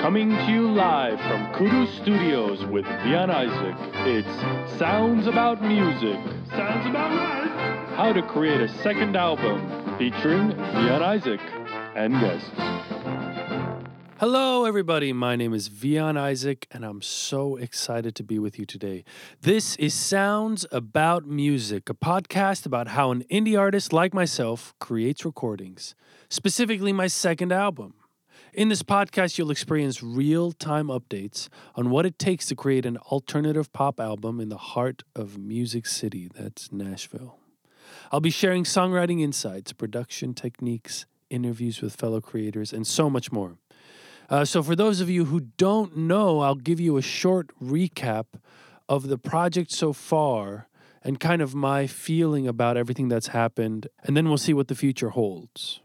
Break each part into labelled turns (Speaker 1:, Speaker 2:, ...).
Speaker 1: Coming to you live from Kudu Studios with Vian Isaac, it's Sounds About Music. Sounds About Right. How to create a second album featuring Vian Isaac and guests.
Speaker 2: Hello, everybody. My name is Vian Isaac, and I'm so excited to be with you today. This is Sounds About Music, a podcast about how an indie artist like myself creates recordings, specifically my second album. In this podcast, you'll experience real time updates on what it takes to create an alternative pop album in the heart of Music City, that's Nashville. I'll be sharing songwriting insights, production techniques, interviews with fellow creators, and so much more. Uh, so, for those of you who don't know, I'll give you a short recap of the project so far and kind of my feeling about everything that's happened, and then we'll see what the future holds.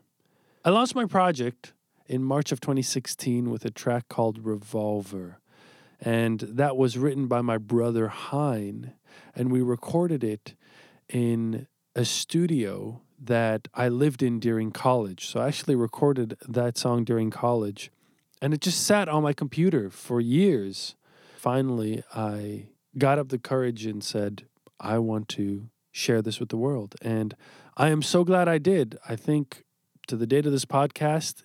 Speaker 2: I launched my project in March of 2016 with a track called Revolver, and that was written by my brother Hein, and we recorded it in a studio that I lived in during college. So I actually recorded that song during college and it just sat on my computer for years. Finally, I got up the courage and said, I want to share this with the world. And I am so glad I did. I think to the date of this podcast,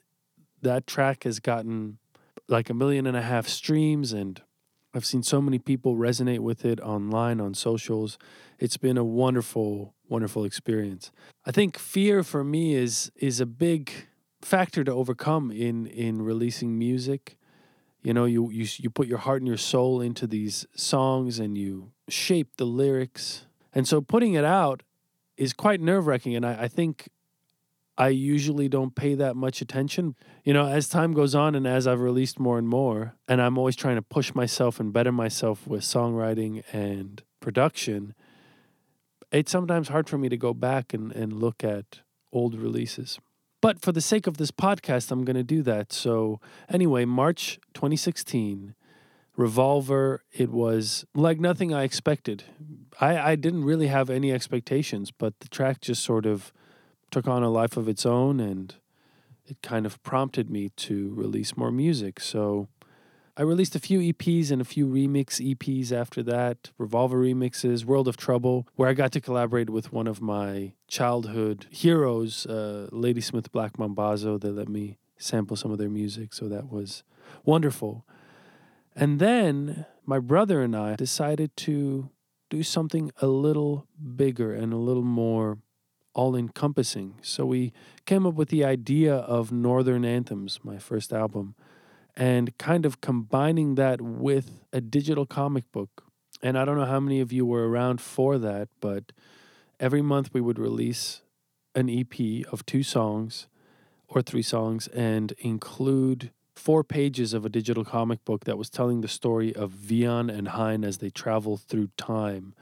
Speaker 2: that track has gotten like a million and a half streams and I've seen so many people resonate with it online on socials. It's been a wonderful wonderful experience. I think fear for me is is a big factor to overcome in in releasing music. You know, you you you put your heart and your soul into these songs and you shape the lyrics. And so putting it out is quite nerve wracking. And I, I think I usually don't pay that much attention. You know, as time goes on and as I've released more and more, and I'm always trying to push myself and better myself with songwriting and production, it's sometimes hard for me to go back and, and look at old releases. But for the sake of this podcast, I'm going to do that. So, anyway, March 2016, Revolver, it was like nothing I expected. I, I didn't really have any expectations, but the track just sort of took on a life of its own and it kind of prompted me to release more music. So, I released a few EPs and a few remix EPs after that, Revolver remixes, World of Trouble, where I got to collaborate with one of my childhood heroes, uh, Ladysmith Black Mambazo. They let me sample some of their music, so that was wonderful. And then my brother and I decided to do something a little bigger and a little more all encompassing. So we came up with the idea of Northern Anthems, my first album and kind of combining that with a digital comic book. And I don't know how many of you were around for that, but every month we would release an EP of two songs or three songs and include four pages of a digital comic book that was telling the story of Vian and Hein as they travel through time.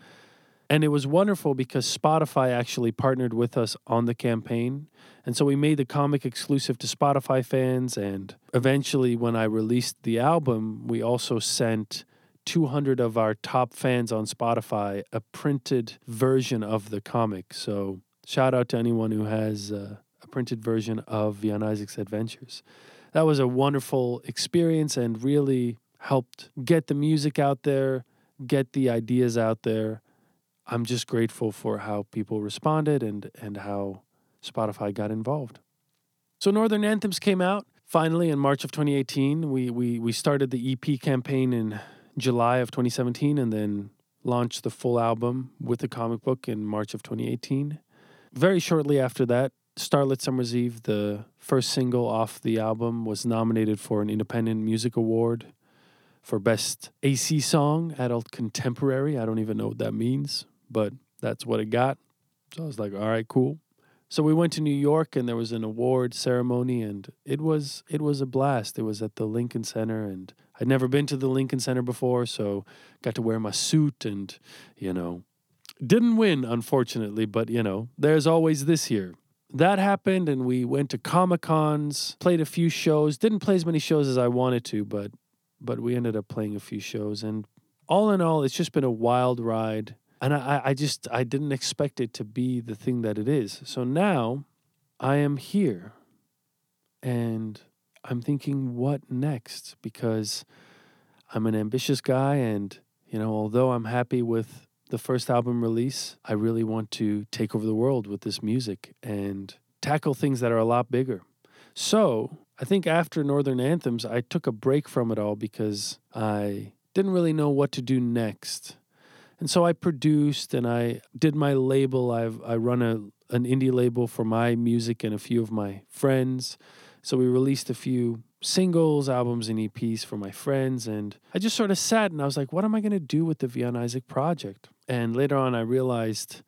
Speaker 2: And it was wonderful because Spotify actually partnered with us on the campaign. And so we made the comic exclusive to Spotify fans. And eventually, when I released the album, we also sent 200 of our top fans on Spotify a printed version of the comic. So shout out to anyone who has uh, a printed version of Vian Isaac's Adventures. That was a wonderful experience and really helped get the music out there, get the ideas out there I'm just grateful for how people responded and and how Spotify got involved. So Northern Anthems came out finally in March of 2018. We we we started the EP campaign in July of 2017 and then launched the full album with the comic book in March of 2018. Very shortly after that, Starlit Summer's Eve, the first single off the album, was nominated for an Independent Music Award for Best AC Song, Adult Contemporary. I don't even know what that means, but that's what it got. So I was like, all right, cool. So we went to New York and there was an award ceremony and it was it was a blast. It was at the Lincoln Center and I'd never been to the Lincoln Center before, so got to wear my suit and, you know, didn't win unfortunately, but you know, there's always this year. That happened and we went to Comic Cons, played a few shows, didn't play as many shows as I wanted to, but but we ended up playing a few shows and all in all, it's just been a wild ride and I, I just I didn't expect it to be the thing that it is. So now I am here and I'm thinking, what next? Because I'm an ambitious guy, and, you know, although I'm happy with the first album release, I really want to take over the world with this music and tackle things that are a lot bigger. So I think after Northern Anthems, I took a break from it all because I didn't really know what to do next. And so I produced and I did my label. I've I run a an indie label for my music and a few of my friends. So we released a few singles, albums, and EPs for my friends. And I just sort of sat and I was like, what am I going to do with the Vian Isaac project? And later on, I realized,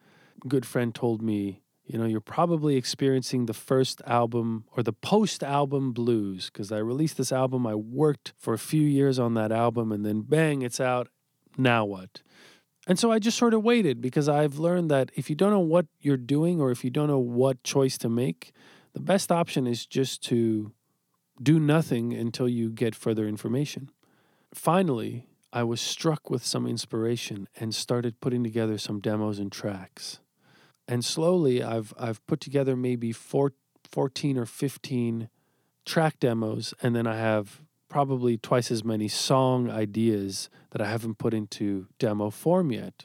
Speaker 2: a good friend told me, you know, you're probably experiencing the first album or the post album blues because I released this album. I worked for a few years on that album and then bang, it's out. Now what? And so I just sort of waited because I've learned that if you don't know what you're doing or if you don't know what choice to make, the best option is just to do nothing until you get further information. Finally, I was struck with some inspiration and started putting together some demos and tracks. And slowly, I've, I've put together maybe four, 14 or 15 track demos, and then I have probably twice as many song ideas that I haven't put into demo form yet.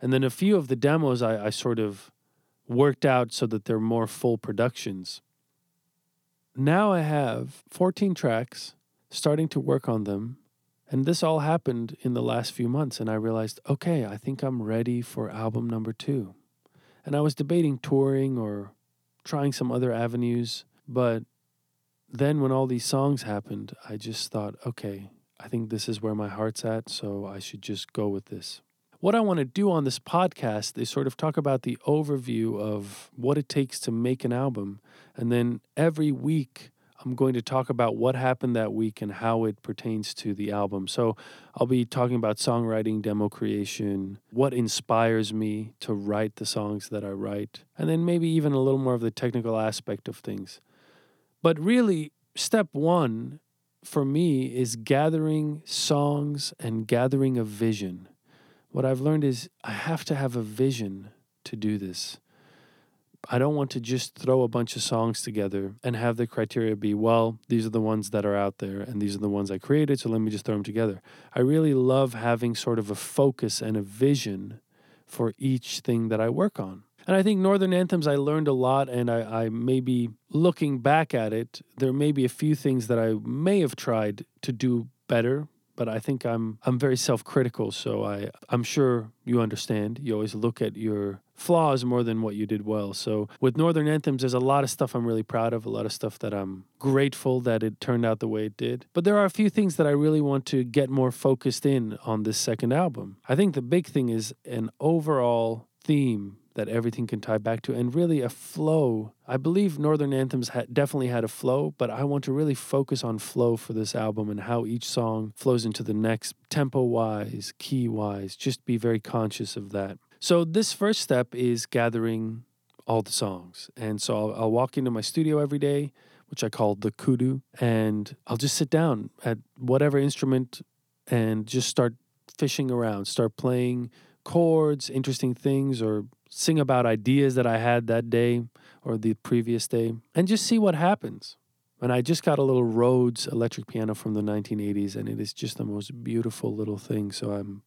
Speaker 2: And then a few of the demos I, I sort of worked out so that they're more full productions. Now I have 14 tracks, starting to work on them. And this all happened in the last few months. And I realized, okay, I think I'm ready for album number two. And I was debating touring or trying some other avenues. But then when all these songs happened, I just thought, okay, I think this is where my heart's at. So I should just go with this. What I want to do on this podcast is sort of talk about the overview of what it takes to make an album. And then every week, I'm going to talk about what happened that week and how it pertains to the album. So I'll be talking about songwriting, demo creation, what inspires me to write the songs that I write, and then maybe even a little more of the technical aspect of things. But really, step one for me is gathering songs and gathering a vision what I've learned is I have to have a vision to do this. I don't want to just throw a bunch of songs together and have the criteria be, well, these are the ones that are out there and these are the ones I created, so let me just throw them together. I really love having sort of a focus and a vision for each thing that I work on. And I think Northern Anthems, I learned a lot, and I, I maybe looking back at it, there may be a few things that I may have tried to do better, but I think I'm I'm very self-critical, so I I'm sure you understand. You always look at your flaws more than what you did well. So with Northern Anthems, there's a lot of stuff I'm really proud of, a lot of stuff that I'm grateful that it turned out the way it did. But there are a few things that I really want to get more focused in on this second album. I think the big thing is an overall theme that everything can tie back to and really a flow. I believe Northern Anthems ha- definitely had a flow, but I want to really focus on flow for this album and how each song flows into the next tempo wise, key wise. Just be very conscious of that. So, this first step is gathering all the songs. And so I'll, I'll walk into my studio every day, which I call the kudu, and I'll just sit down at whatever instrument and just start fishing around, start playing chords, interesting things, or sing about ideas that I had that day or the previous day, and just see what happens. And I just got a little Rhodes electric piano from the 1980s, and it is just the most beautiful little thing. So I'm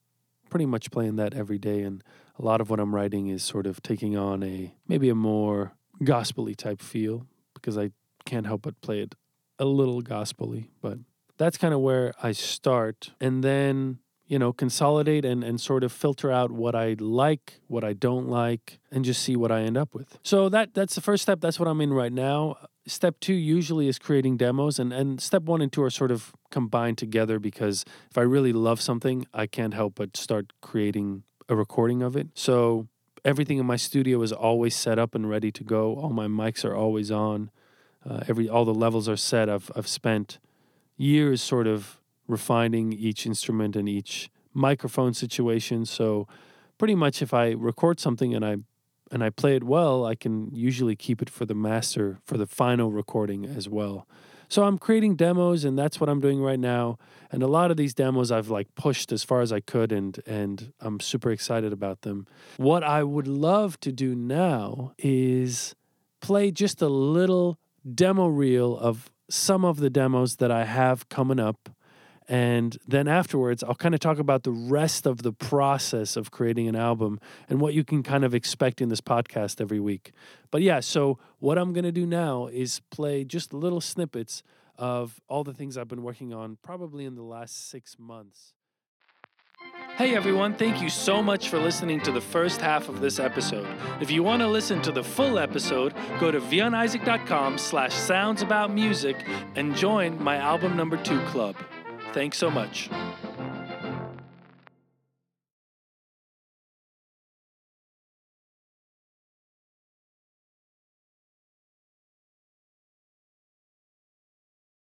Speaker 2: pretty much playing that every day, and a lot of what I'm writing is sort of taking on a maybe a more gospely type feel because I can't help but play it a little gospely, but that's kind of where I start. And then you know, consolidate and, and sort of filter out what I like, what I don't like, and just see what I end up with. So that that's the first step. That's what I'm in right now. Step two usually is creating demos, and, and step one and two are sort of combined together because if I really love something, I can't help but start creating a recording of it. So everything in my studio is always set up and ready to go. All my mics are always on. Uh, every all the levels are set. I've I've spent years sort of refining each instrument and each microphone situation. So pretty much if I record something and I and I play it well, I can usually keep it for the master for the final recording as well. So I'm creating demos and that's what I'm doing right now. And a lot of these demos I've like pushed as far as I could and and I'm super excited about them. What I would love to do now is play just a little demo reel of some of the demos that I have coming up. And then afterwards, I'll kind of talk about the rest of the process of creating an album and what you can kind of expect in this podcast every week. But yeah, so what I'm going to do now is play just little snippets of all the things I've been working on probably in the last six months. Hey everyone, thank you so much for listening to the first half of this episode. If you want to listen to the full episode, go to vianisaac.com slash sounds about music and join my album number two club. Thanks so much.